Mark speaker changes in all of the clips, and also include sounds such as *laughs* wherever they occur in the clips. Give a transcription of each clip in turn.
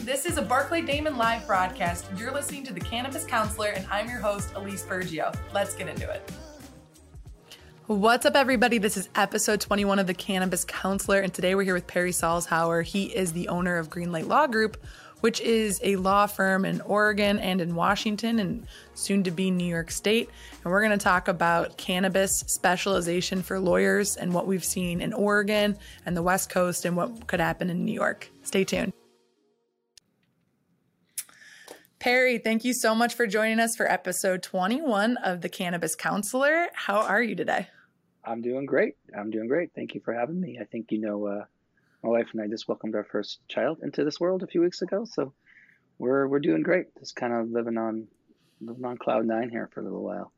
Speaker 1: This is a Barclay Damon live broadcast. You're listening to The Cannabis Counselor, and I'm your host, Elise Bergio. Let's get into it. What's up, everybody? This is episode 21 of The Cannabis Counselor, and today we're here with Perry Salzhauer. He is the owner of Greenlight Law Group, which is a law firm in Oregon and in Washington and soon to be New York State. And we're going to talk about cannabis specialization for lawyers and what we've seen in Oregon and the West Coast and what could happen in New York. Stay tuned. Perry, thank you so much for joining us for episode 21 of The Cannabis Counselor. How are you today?
Speaker 2: I'm doing great. I'm doing great. Thank you for having me. I think you know uh, my wife and I just welcomed our first child into this world a few weeks ago, so we're we're doing great. Just kind of living on living on cloud nine here for a little while.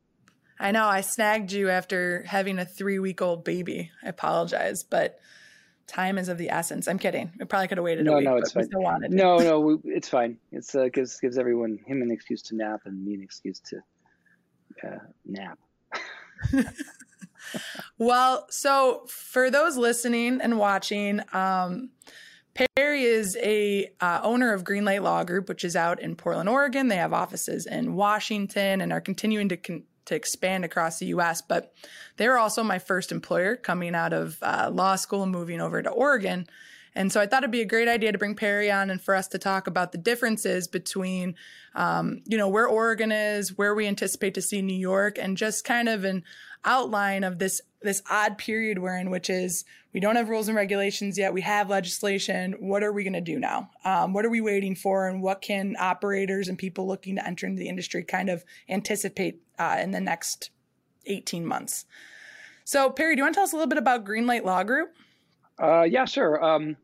Speaker 1: I know I snagged you after having a three week old baby. I apologize, but time is of the essence. I'm kidding. We probably could have waited.
Speaker 2: No,
Speaker 1: a week,
Speaker 2: no, it's fine. No, no, we, it's fine. It's uh, gives gives everyone him an excuse to nap and me an excuse to uh, nap. *laughs*
Speaker 1: well, so for those listening and watching, um, Perry is a uh, owner of Greenlight Law Group, which is out in Portland, Oregon. They have offices in Washington and are continuing to con- to expand across the U.S. But they were also my first employer coming out of uh, law school and moving over to Oregon. And so I thought it'd be a great idea to bring Perry on and for us to talk about the differences between, um, you know, where Oregon is, where we anticipate to see New York, and just kind of an outline of this this odd period we're in, which is we don't have rules and regulations yet. We have legislation. What are we going to do now? Um, what are we waiting for? And what can operators and people looking to enter into the industry kind of anticipate uh, in the next 18 months? So, Perry, do you want to tell us a little bit about Greenlight Law Group?
Speaker 2: Uh, yeah, sure. Um,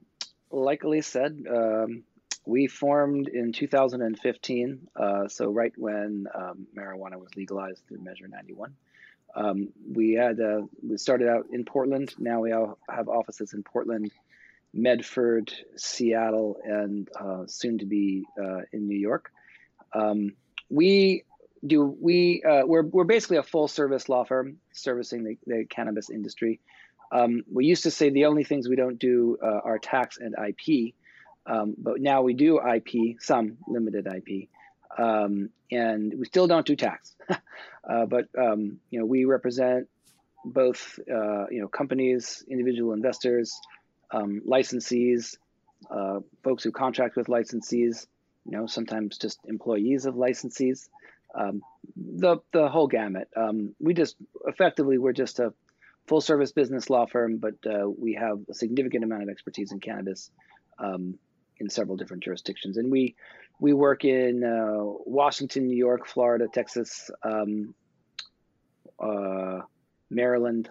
Speaker 2: like Elise said, um, we formed in 2015, uh, so right when um, marijuana was legalized through Measure 91. Um, we had uh, we started out in Portland. Now we all have offices in Portland, Medford, Seattle, and uh, soon to be uh, in New York. Um, we do we uh, we're we're basically a full service law firm servicing the, the cannabis industry. Um, we used to say the only things we don't do uh, are tax and IP, um, but now we do IP, some limited IP um, and we still don't do tax. *laughs* uh, but um, you know, we represent both uh, you know companies, individual investors, um, licensees, uh, folks who contract with licensees. You know, sometimes just employees of licensees. Um, the the whole gamut. Um, we just effectively we're just a full service business law firm, but uh, we have a significant amount of expertise in cannabis um, in several different jurisdictions, and we we work in uh, Washington, New York, Florida, Texas, um, uh, Maryland,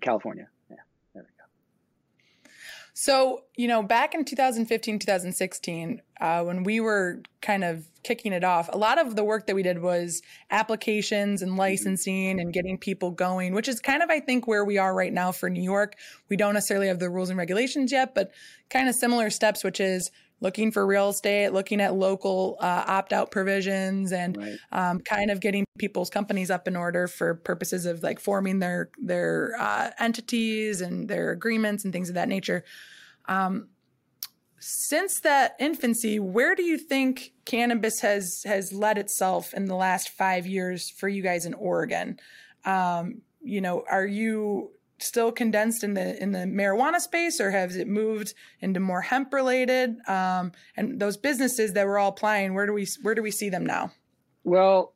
Speaker 2: California. Yeah, there we go.
Speaker 1: So, you know, back in 2015, 2016, uh, when we were kind of kicking it off, a lot of the work that we did was applications and licensing and getting people going, which is kind of, I think, where we are right now for New York. We don't necessarily have the rules and regulations yet, but kind of similar steps, which is looking for real estate, looking at local uh, opt out provisions, and right. um, kind of getting people's companies up in order for purposes of like forming their their uh, entities and their agreements and things of that nature. Um, since that infancy, where do you think cannabis has has led itself in the last five years for you guys in Oregon? Um, you know, are you still condensed in the in the marijuana space, or has it moved into more hemp related? Um, and those businesses that we're all applying, where do we where do we see them now?
Speaker 2: Well,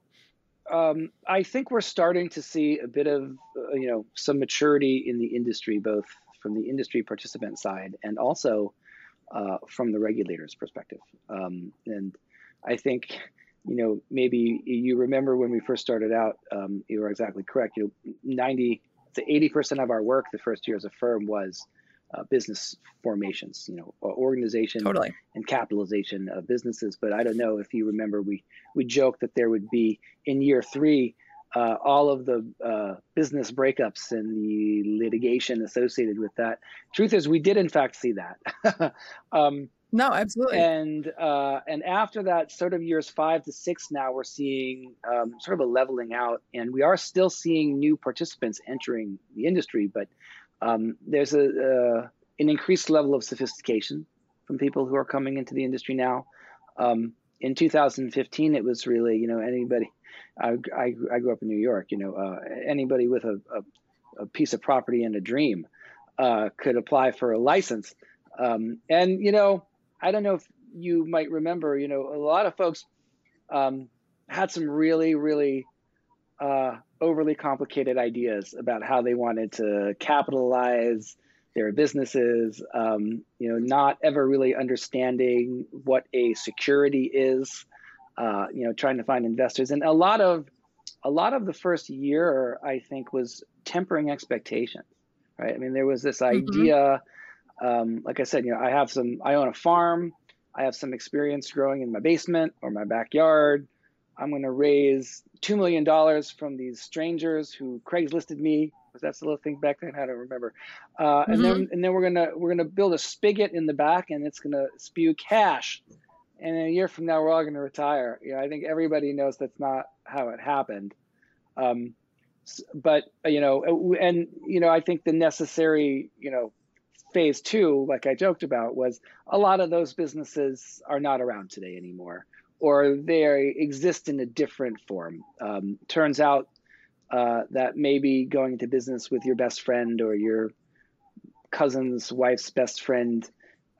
Speaker 2: um, I think we're starting to see a bit of uh, you know some maturity in the industry, both from the industry participant side and also uh, from the regulators' perspective. Um, and I think you know maybe you remember when we first started out, um, you were exactly correct. You know, ninety to 80% of our work the first year as a firm was uh, business formations, you know, organization
Speaker 1: totally.
Speaker 2: and capitalization of businesses. But I don't know if you remember, we we joked that there would be in year three uh, all of the uh, business breakups and the litigation associated with that. Truth is, we did in fact see that. *laughs*
Speaker 1: um, no, absolutely.
Speaker 2: And uh, and after that, sort of years five to six, now we're seeing um, sort of a leveling out, and we are still seeing new participants entering the industry, but um, there's a uh, an increased level of sophistication from people who are coming into the industry now. Um, in 2015, it was really, you know, anybody. I, I, I grew up in New York. You know, uh, anybody with a, a, a, piece of property and a dream uh, could apply for a license. Um, and you know, I don't know if you might remember. You know, a lot of folks um, had some really, really uh, overly complicated ideas about how they wanted to capitalize their businesses, um, you know, not ever really understanding what a security is, uh, you know, trying to find investors, and a lot of a lot of the first year, I think, was tempering expectations. Right? I mean, there was this mm-hmm. idea, mm-hmm. um, like I said, you know, I have some, I own a farm, I have some experience growing in my basement or my backyard. I'm going to raise two million dollars from these strangers who Craigslisted me was that still a thing back then? I don't remember. Uh, mm-hmm. And then and then we're gonna we're gonna build a spigot in the back, and it's gonna spew cash. And a year from now, we're all gonna retire. You know, I think everybody knows that's not how it happened. Um, but uh, you know, and you know, I think the necessary you know phase two, like I joked about, was a lot of those businesses are not around today anymore, or they exist in a different form. Um, turns out uh, that maybe going into business with your best friend or your cousin's wife's best friend,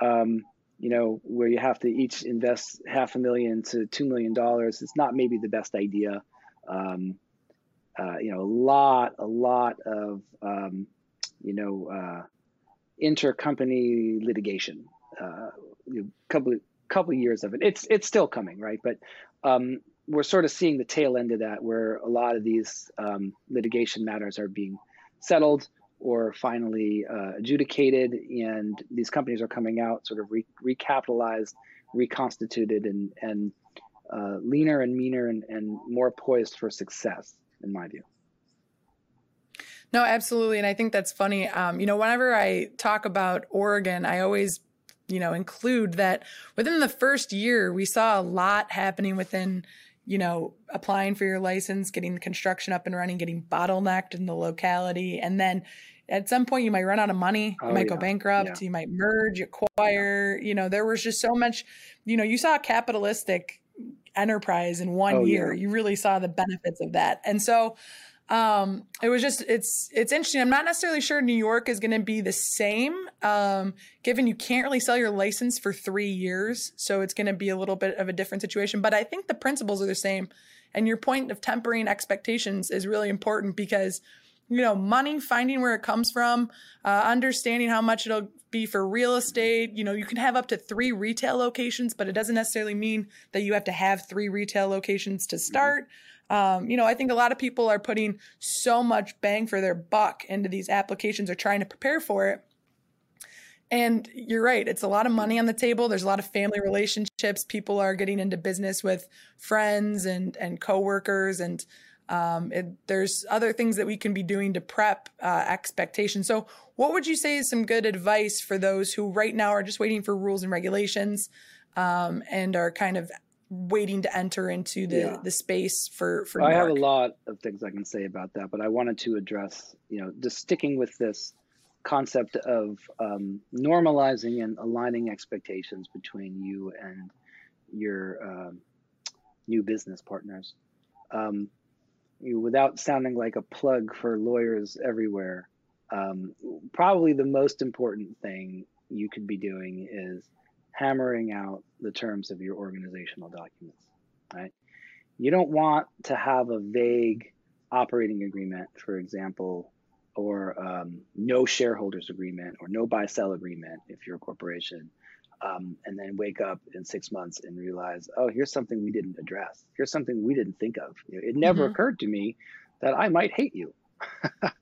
Speaker 2: um, you know, where you have to each invest half a million to two million dollars, it's not maybe the best idea. Um, uh, you know, a lot, a lot of, um, you know, uh, intercompany litigation. Uh, a couple, couple years of it. It's it's still coming, right? But um, we're sort of seeing the tail end of that, where a lot of these um, litigation matters are being settled or finally uh, adjudicated, and these companies are coming out sort of re- recapitalized, reconstituted, and and uh, leaner and meaner and, and more poised for success, in my view.
Speaker 1: No, absolutely, and I think that's funny. Um, you know, whenever I talk about Oregon, I always you know include that within the first year we saw a lot happening within you know, applying for your license, getting the construction up and running, getting bottlenecked in the locality. And then at some point you might run out of money, you oh, might yeah. go bankrupt, yeah. you might merge, acquire, yeah. you know, there was just so much, you know, you saw a capitalistic enterprise in one oh, year. You really saw the benefits of that. And so um it was just it's it's interesting. I'm not necessarily sure new york is going to be the same um given you can't really sell your license for three years so it's going to be a little bit of a different situation. But i think the principles are the same and your point of tempering expectations is really important because you know money finding where it comes from uh, understanding how much it'll be for real estate you know you can have up to three retail locations but it doesn't necessarily mean that you have to have three retail locations to start. mm-hmm um, you know, I think a lot of people are putting so much bang for their buck into these applications or trying to prepare for it. And you're right, it's a lot of money on the table. There's a lot of family relationships. People are getting into business with friends and and coworkers, and um, it, there's other things that we can be doing to prep uh, expectations. So, what would you say is some good advice for those who right now are just waiting for rules and regulations um, and are kind of waiting to enter into the yeah. the space for for
Speaker 2: I have a lot of things I can say about that, but I wanted to address, you know, just sticking with this concept of um, normalizing and aligning expectations between you and your um, new business partners. Um, you, without sounding like a plug for lawyers everywhere, um, probably the most important thing you could be doing is hammering out the terms of your organizational documents, right? You don't want to have a vague operating agreement, for example, or um, no shareholders agreement or no buy sell agreement if you're a corporation, um, and then wake up in six months and realize, oh, here's something we didn't address. Here's something we didn't think of. It never mm-hmm. occurred to me that I might hate you. *laughs*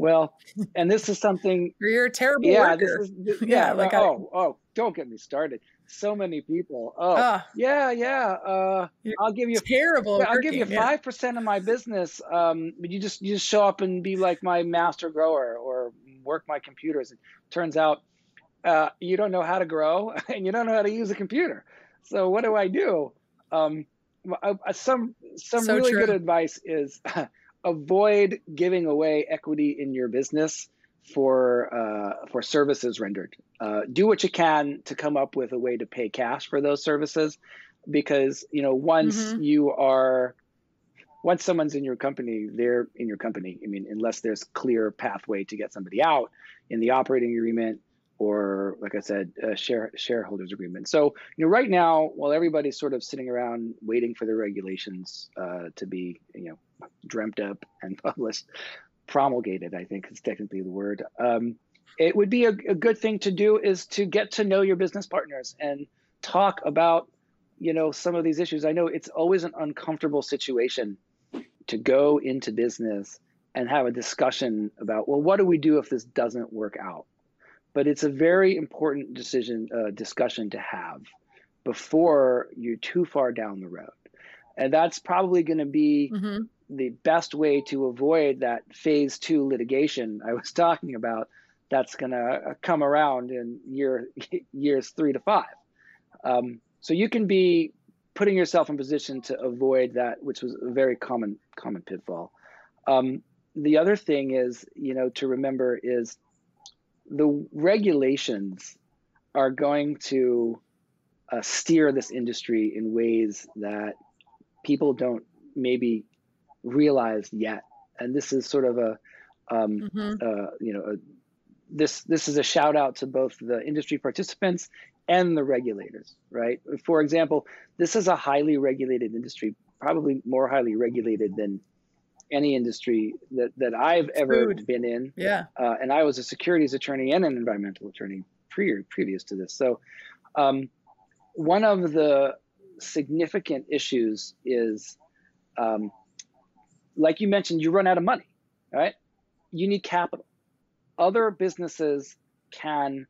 Speaker 2: Well, and this is something *laughs*
Speaker 1: you're a terrible yeah, worker.
Speaker 2: This is, *laughs* yeah, yeah, like oh, I, oh, don't get me started. So many people. Oh, uh, yeah, yeah. Uh, I'll give you
Speaker 1: terrible.
Speaker 2: Yeah, I'll give you five percent of my business. Um, but you just you just show up and be like my master grower or work my computers. It turns out uh, you don't know how to grow *laughs* and you don't know how to use a computer. So what do I do? Um, some some so really true. good advice is *laughs* avoid giving away equity in your business for uh, for services rendered. Uh, do what you can to come up with a way to pay cash for those services, because you know once mm-hmm. you are once someone's in your company, they're in your company. I mean, unless there's clear pathway to get somebody out in the operating agreement or, like I said, a share shareholders agreement. So, you know, right now, while everybody's sort of sitting around waiting for the regulations uh, to be, you know, dreamt up and *laughs* published, promulgated, I think is technically the word. Um, it would be a, a good thing to do is to get to know your business partners and talk about you know some of these issues i know it's always an uncomfortable situation to go into business and have a discussion about well what do we do if this doesn't work out but it's a very important decision uh, discussion to have before you're too far down the road and that's probably going to be mm-hmm. The best way to avoid that phase two litigation i was *laughs* talking about that's going to come around in year *laughs* years three to five um, so you can be putting yourself in position to avoid that, which was a very common common pitfall. Um, the other thing is, you know, to remember is the regulations are going to uh, steer this industry in ways that people don't maybe realize yet. And this is sort of a, um, mm-hmm. uh, you know, a, this this is a shout out to both the industry participants and the regulators, right? For example, this is a highly regulated industry, probably more highly regulated than any industry that, that I've ever Food. been in.
Speaker 1: Yeah.
Speaker 2: Uh, and I was a securities attorney and an environmental attorney pre- previous to this. So, um, one of the significant issues is, um, like you mentioned, you run out of money, right? You need capital. Other businesses can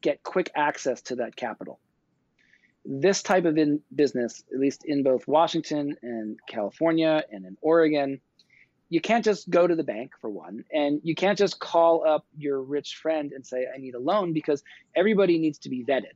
Speaker 2: get quick access to that capital. This type of in business, at least in both Washington and California and in Oregon, you can't just go to the bank for one, and you can't just call up your rich friend and say, I need a loan, because everybody needs to be vetted.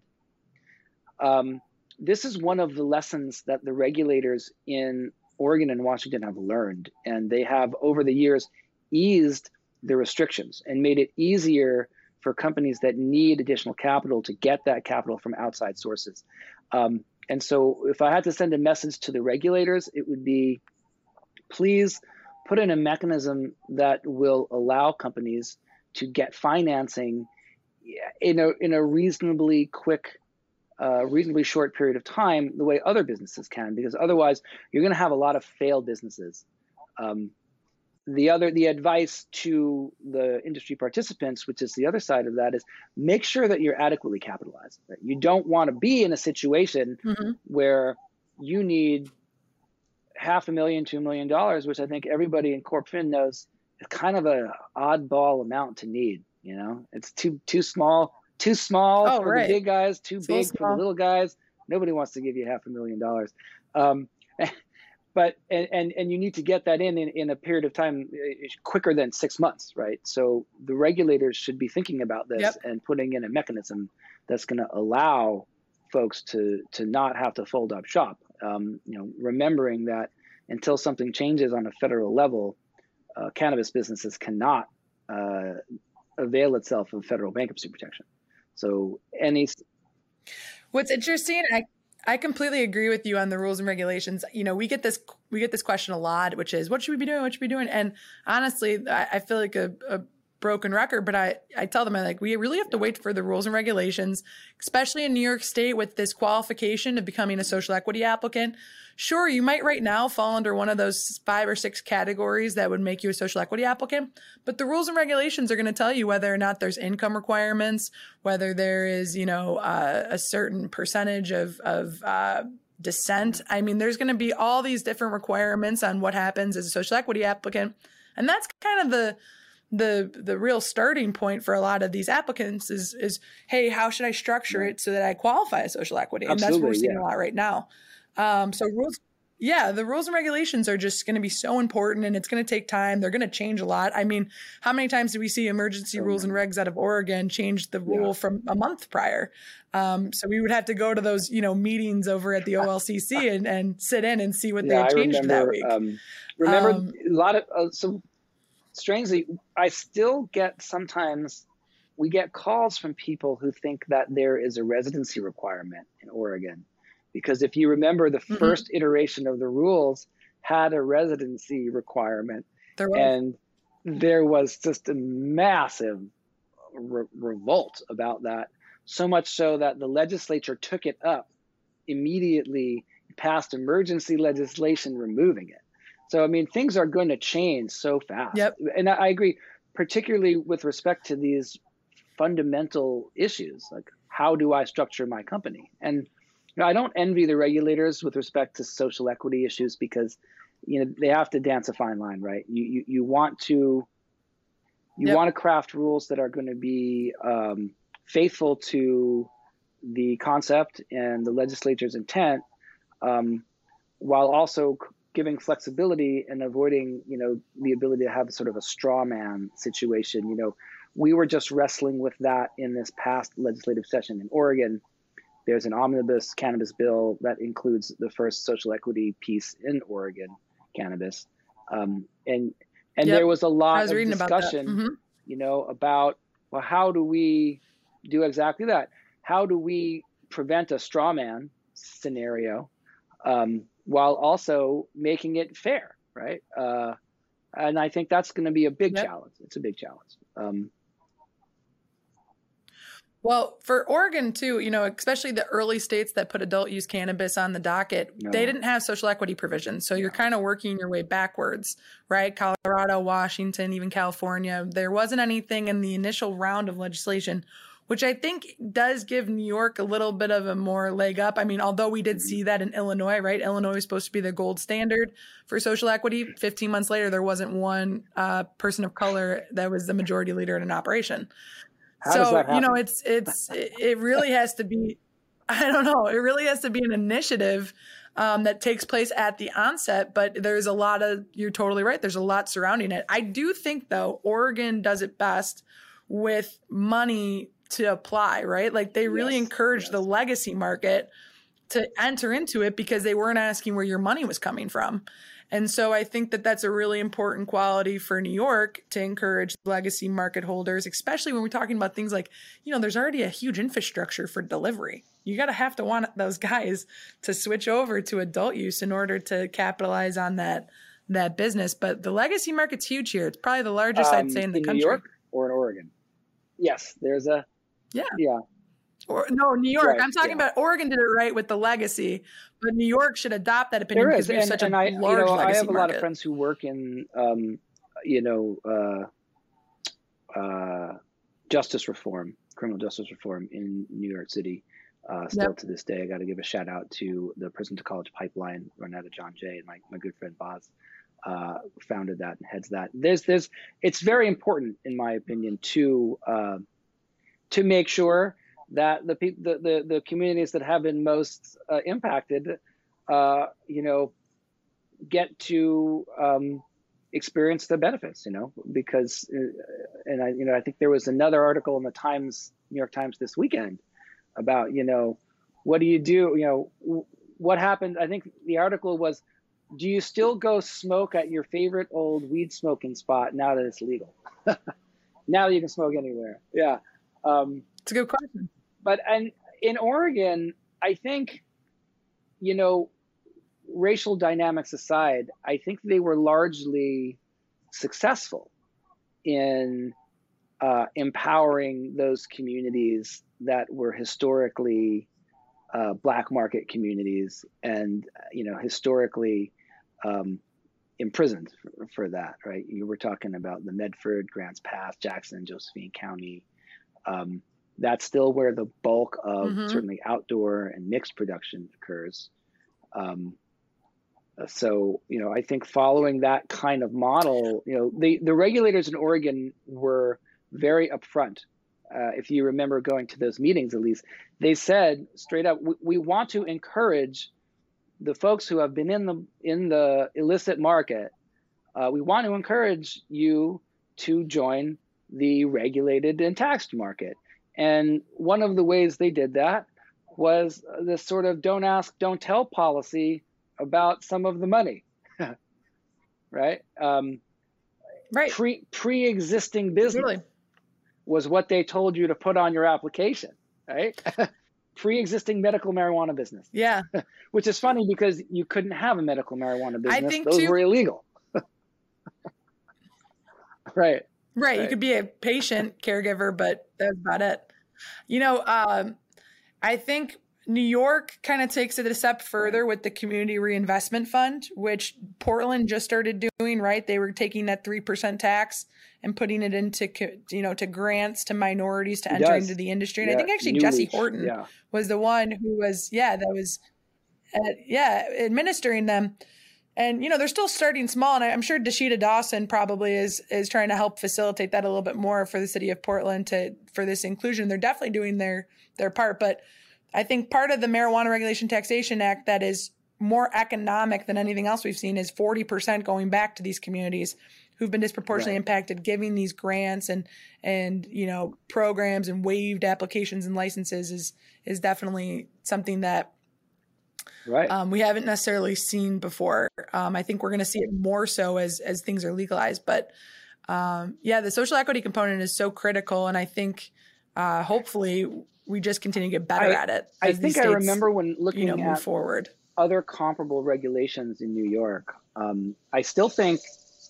Speaker 2: Um, this is one of the lessons that the regulators in Oregon and Washington have learned, and they have over the years eased the restrictions and made it easier for companies that need additional capital to get that capital from outside sources. Um, and so, if I had to send a message to the regulators, it would be please put in a mechanism that will allow companies to get financing in a, in a reasonably quick, uh, reasonably short period of time, the way other businesses can, because otherwise, you're going to have a lot of failed businesses. Um, the other the advice to the industry participants which is the other side of that is make sure that you're adequately capitalized right? you don't want to be in a situation mm-hmm. where you need half a million two million dollars which i think everybody in corpfin knows is kind of a oddball amount to need you know it's too too small too small oh, for right. the big guys too big for the little guys. Nobody wants to give you half a million dollars. Um, *laughs* but and, and and you need to get that in, in in a period of time uh, quicker than six months right? So the regulators should be thinking about this yep. and putting in a mechanism that's going to allow folks to to not have to fold up shop. Um, you know remembering that until something changes on a federal level uh, cannabis businesses cannot uh, avail itself of federal bankruptcy protection so any
Speaker 1: what's interesting i I completely agree with you on the rules and regulations. You know, we get this we get this question a lot, which is what should we be doing? What should we be doing? And honestly, I, I feel like a, a broken record, but I, I tell them I like we really have to wait for the rules and regulations, especially in New York State with this qualification of becoming a social equity applicant. Sure, you might right now fall under one of those five or six categories that would make you a social equity applicant, but the rules and regulations are going to tell you whether or not there's income requirements, whether there is, you know, uh, a certain percentage of of uh, descent. I mean, there's going to be all these different requirements on what happens as a social equity applicant, and that's kind of the the the real starting point for a lot of these applicants is is hey how should i structure it so that i qualify as social equity? And that's what we're seeing yeah. a lot right now. Um, so rules yeah the rules and regulations are just going to be so important and it's going to take time. They're going to change a lot. I mean how many times do we see emergency rules and regs out of oregon change the rule yeah. from a month prior? Um, so we would have to go to those you know meetings over at the olcc and, and sit in and see what yeah, they changed remember, that week.
Speaker 2: um, remember um, a lot of uh, some strangely, I still get sometimes we get calls from people who think that there is a residency requirement in Oregon. Because if you remember, the mm-hmm. first iteration of the rules had a residency requirement. There and there was just a massive re- revolt about that. So much so that the legislature took it up immediately, passed emergency legislation removing it. So, I mean, things are going to change so fast.
Speaker 1: Yep.
Speaker 2: And I, I agree, particularly with respect to these fundamental issues like how do I structure my company? And you know, I don't envy the regulators with respect to social equity issues because you know they have to dance a fine line, right? You you, you want to you yep. want to craft rules that are going to be um, faithful to the concept and the legislature's intent, um, while also giving flexibility and avoiding, you know, the ability to have sort of a straw man situation. You know, we were just wrestling with that in this past legislative session in Oregon. There's an omnibus cannabis bill that includes the first social equity piece in Oregon cannabis, um, and and yep. there was a lot was of discussion, mm-hmm. you know, about well, how do we do exactly that? How do we prevent a straw man scenario um, while also making it fair, right? Uh, and I think that's going to be a big yep. challenge. It's a big challenge. Um,
Speaker 1: well, for Oregon too, you know, especially the early states that put adult use cannabis on the docket, no. they didn't have social equity provisions. So you're kind of working your way backwards, right? Colorado, Washington, even California. There wasn't anything in the initial round of legislation, which I think does give New York a little bit of a more leg up. I mean, although we did mm-hmm. see that in Illinois, right? Illinois was supposed to be the gold standard for social equity. 15 months later, there wasn't one uh, person of color that was the majority leader in an operation. How so you know, it's it's *laughs* it really has to be. I don't know. It really has to be an initiative um, that takes place at the onset. But there's a lot of. You're totally right. There's a lot surrounding it. I do think though, Oregon does it best with money to apply. Right, like they really yes, encourage yes. the legacy market to enter into it because they weren't asking where your money was coming from. And so I think that that's a really important quality for New York to encourage legacy market holders, especially when we're talking about things like, you know, there's already a huge infrastructure for delivery. You got to have to want those *laughs* guys to switch over to adult use in order to capitalize on that that business. But the legacy market's huge here. It's probably the largest um, I'd say in the
Speaker 2: in
Speaker 1: country.
Speaker 2: New York or in Oregon? Yes, there's a
Speaker 1: yeah.
Speaker 2: Yeah.
Speaker 1: Or no, New York. Right, I'm talking yeah. about Oregon did it right with the legacy, but New York should adopt that opinion
Speaker 2: there is.
Speaker 1: because
Speaker 2: and,
Speaker 1: such
Speaker 2: and
Speaker 1: a
Speaker 2: I,
Speaker 1: large
Speaker 2: you know,
Speaker 1: I
Speaker 2: have a
Speaker 1: lot
Speaker 2: of friends who work in, um, you know, uh, uh, justice reform, criminal justice reform in New York City. Uh, still yep. to this day, I got to give a shout out to the Prison to College Pipeline run out of John Jay and my, my good friend Baz. Uh, founded that and heads that. There's, there's, it's very important, in my opinion, to uh, to make sure that the the, the, the communities that have been most uh, impacted, uh, you know, get to um, experience the benefits, you know, because, uh, and I, you know, I think there was another article in the Times, New York Times this weekend about, you know, what do you do, you know, what happened? I think the article was, do you still go smoke at your favorite old weed smoking spot now that it's legal? *laughs* now you can smoke anywhere. Yeah.
Speaker 1: Um, it's a good question.
Speaker 2: But and in Oregon, I think, you know, racial dynamics aside, I think they were largely successful in uh, empowering those communities that were historically uh, black market communities and you know historically um, imprisoned for, for, that right you were talking about the medford grants pass jackson josephine county um, that's still where the bulk of mm-hmm. certainly outdoor and mixed production occurs. Um, so you know, I think following that kind of model, you know, the the regulators in Oregon were very upfront. Uh, if you remember going to those meetings, at least they said straight up, we, we want to encourage the folks who have been in the in the illicit market. Uh, we want to encourage you to join the regulated and taxed market. And one of the ways they did that was this sort of don't ask, don't tell policy about some of the money, *laughs* right? Um,
Speaker 1: right.
Speaker 2: pre pre-existing business
Speaker 1: Totally.
Speaker 2: was what they told you to put on your application, right? *laughs* pre-existing medical marijuana business,
Speaker 1: Yeah. *laughs*
Speaker 2: which is funny because you couldn't have a medical marijuana business;
Speaker 1: think
Speaker 2: those
Speaker 1: too-
Speaker 2: were illegal. right.
Speaker 1: Right. You could be a patient *laughs* caregiver, but that's about it. You know, um, I think New York kind of takes it a step further with the Community Reinvestment Fund, which Portland just started doing. Right, they were taking that three percent tax and putting it into you know to grants to minorities to enter
Speaker 2: Yes.
Speaker 1: into the industry. And I think actually
Speaker 2: New
Speaker 1: Jesse Horton
Speaker 2: Yeah.
Speaker 1: was the one who was yeah that was uh, yeah administering them and you know they're still starting small and i'm sure dasheeda dawson probably is is trying to help facilitate that a little bit more for the city of portland to for this inclusion they're definitely doing their their part but i think part of the marijuana regulation taxation act that is more economic than anything else we've seen is 40% going back to these communities who've been disproportionately
Speaker 2: Right.
Speaker 1: impacted giving these grants and and you know programs and waived applications and licenses is is definitely something that
Speaker 2: Right.
Speaker 1: um, we haven't necessarily seen before. Um, I think we're going to see it more so as as things are legalized. But um, yeah, the social equity component is so critical, and I think uh, hopefully we just continue to get better
Speaker 2: I-
Speaker 1: at it.
Speaker 2: I think I remember when looking
Speaker 1: you know move
Speaker 2: at
Speaker 1: forward.
Speaker 2: other comparable regulations in New York. Um, I still think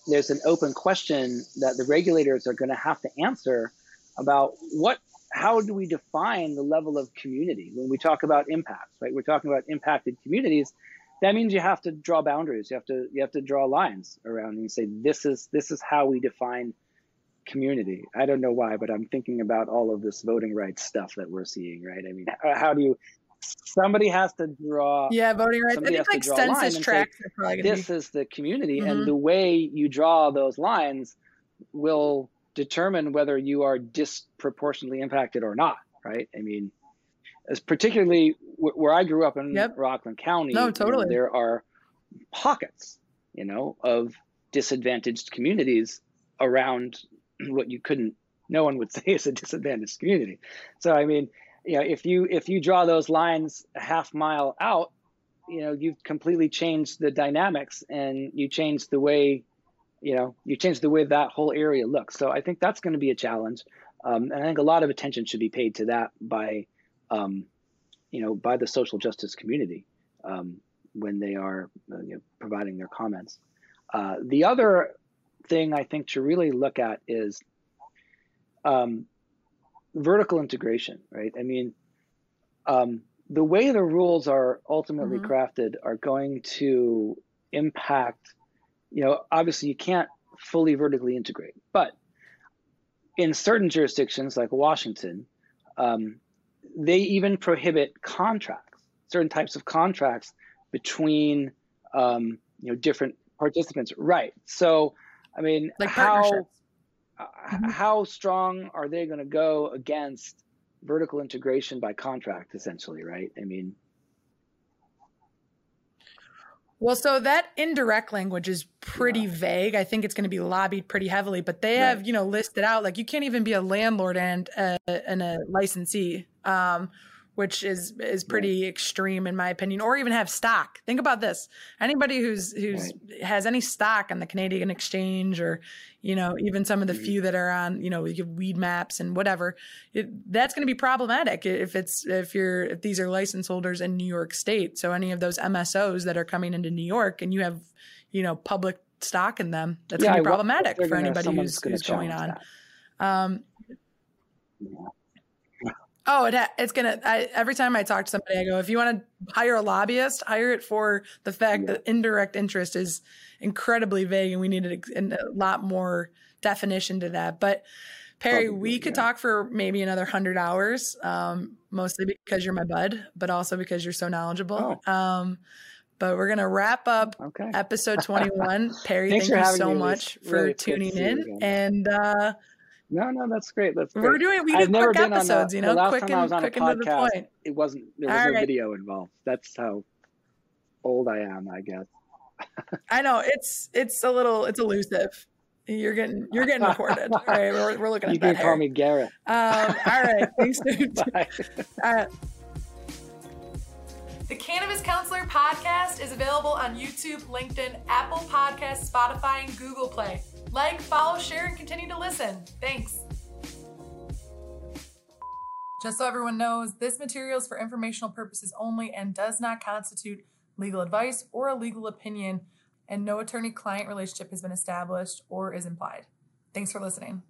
Speaker 2: there's an open question that the regulators are going to have to answer about what, how do we define the level of community when we talk about impacts, right? We're talking about impacted communities. That means you have to draw boundaries. You have to you have to draw lines around and say this is this is how we define community. I don't know why, but I'm thinking about all of this voting rights stuff that we're seeing, right? I mean, how, how do you? Somebody has to draw
Speaker 1: Yeah, voting rights. I
Speaker 2: somebody
Speaker 1: think
Speaker 2: has
Speaker 1: like
Speaker 2: to draw a
Speaker 1: census
Speaker 2: say,
Speaker 1: tracts going to be.
Speaker 2: this is the community
Speaker 1: Mhm.
Speaker 2: and the way you draw those lines will determine whether you are disproportionately impacted or not right? I mean as particularly wh- where i grew up in
Speaker 1: Yep.
Speaker 2: rockland county
Speaker 1: No,
Speaker 2: you know, there are pockets you know of disadvantaged communities around what you couldn't no one would *laughs* say is a disadvantaged community. So i mean you know if you if you draw those lines a half mile out you know you've completely changed the dynamics and you change the way you know you change the way that whole area looks. So i think that's going to be a challenge. Um, and i think a lot of attention should be paid to that by um, you know by the social justice community um, when they are uh, you know, providing their comments. Uh, the other thing i think to really look at is um, vertical integration right? I mean um, the way the rules are ultimately
Speaker 1: Mhm.
Speaker 2: crafted are going to impact you know obviously you can't fully vertically integrate but in certain jurisdictions like washington um, they even prohibit contracts certain types of contracts between um, you know different participants. Right. So i mean
Speaker 1: like
Speaker 2: how uh,
Speaker 1: Mhm.
Speaker 2: how strong are they going to go against vertical integration by contract essentially right? I mean
Speaker 1: Well, so that indirect language is pretty vague. I think it's going to be lobbied pretty heavily, but they have, you know, listed out like you can't even be a landlord and a, and a licensee, um, which is is pretty extreme in my opinion, or even have stock. Think about this: anybody who's who's has any stock on the Canadian exchange, or you know, even some of the
Speaker 2: Mhm.
Speaker 1: few that are on, you know, you Weedmaps and whatever, it, that's going to be problematic if it's if you're if these are license holders in New York State. So any of those MSOs that are coming into New York and you have, you know, public stock in them, that's
Speaker 2: yeah,
Speaker 1: going to be problematic for anybody who's, who's going on.
Speaker 2: challenge that.
Speaker 1: Oh, it ha- it's gonna. I, every time I talk to somebody, I go, if you want to hire a lobbyist, hire it for the fact
Speaker 2: Yeah.
Speaker 1: that indirect interest is incredibly vague, and we need a, a lot more definition to that. But Perry,
Speaker 2: Probably,
Speaker 1: we could
Speaker 2: yeah.
Speaker 1: talk for maybe another hundred hours, um, mostly because you're my bud, but also because you're so knowledgeable.
Speaker 2: Oh.
Speaker 1: Um, but we're gonna wrap up
Speaker 2: okay *laughs*
Speaker 1: episode 21. Perry, thank you so much for
Speaker 2: Really, it's good to
Speaker 1: tuning in.
Speaker 2: again.
Speaker 1: And uh,
Speaker 2: no no that's great that's great
Speaker 1: we're doing we do
Speaker 2: I've
Speaker 1: quick
Speaker 2: been on a-
Speaker 1: episodes, you know,
Speaker 2: last
Speaker 1: quick
Speaker 2: time I was
Speaker 1: and
Speaker 2: on a
Speaker 1: quick and to the
Speaker 2: podcast,
Speaker 1: point.
Speaker 2: it wasn't there was
Speaker 1: All
Speaker 2: no
Speaker 1: right.
Speaker 2: video involved that's how old i am i guess *laughs*
Speaker 1: I know it's it's a little it's elusive. You're getting you're getting recorded. *laughs* all right, we're, we're looking at
Speaker 2: you
Speaker 1: that.
Speaker 2: can call
Speaker 1: Harry.
Speaker 2: me garrett
Speaker 1: Um, all right, *laughs* thanks. dude.
Speaker 2: Bye.
Speaker 1: Uh, the Cannabis Counselor podcast is available on YouTube, LinkedIn, Apple Podcasts, Spotify, and Google Play. Like, follow, share, and continue to listen. Thanks. Just so everyone knows, this material is for informational purposes only and does not constitute legal advice or a legal opinion, and no attorney client relationship has been established or is implied. Thanks for listening.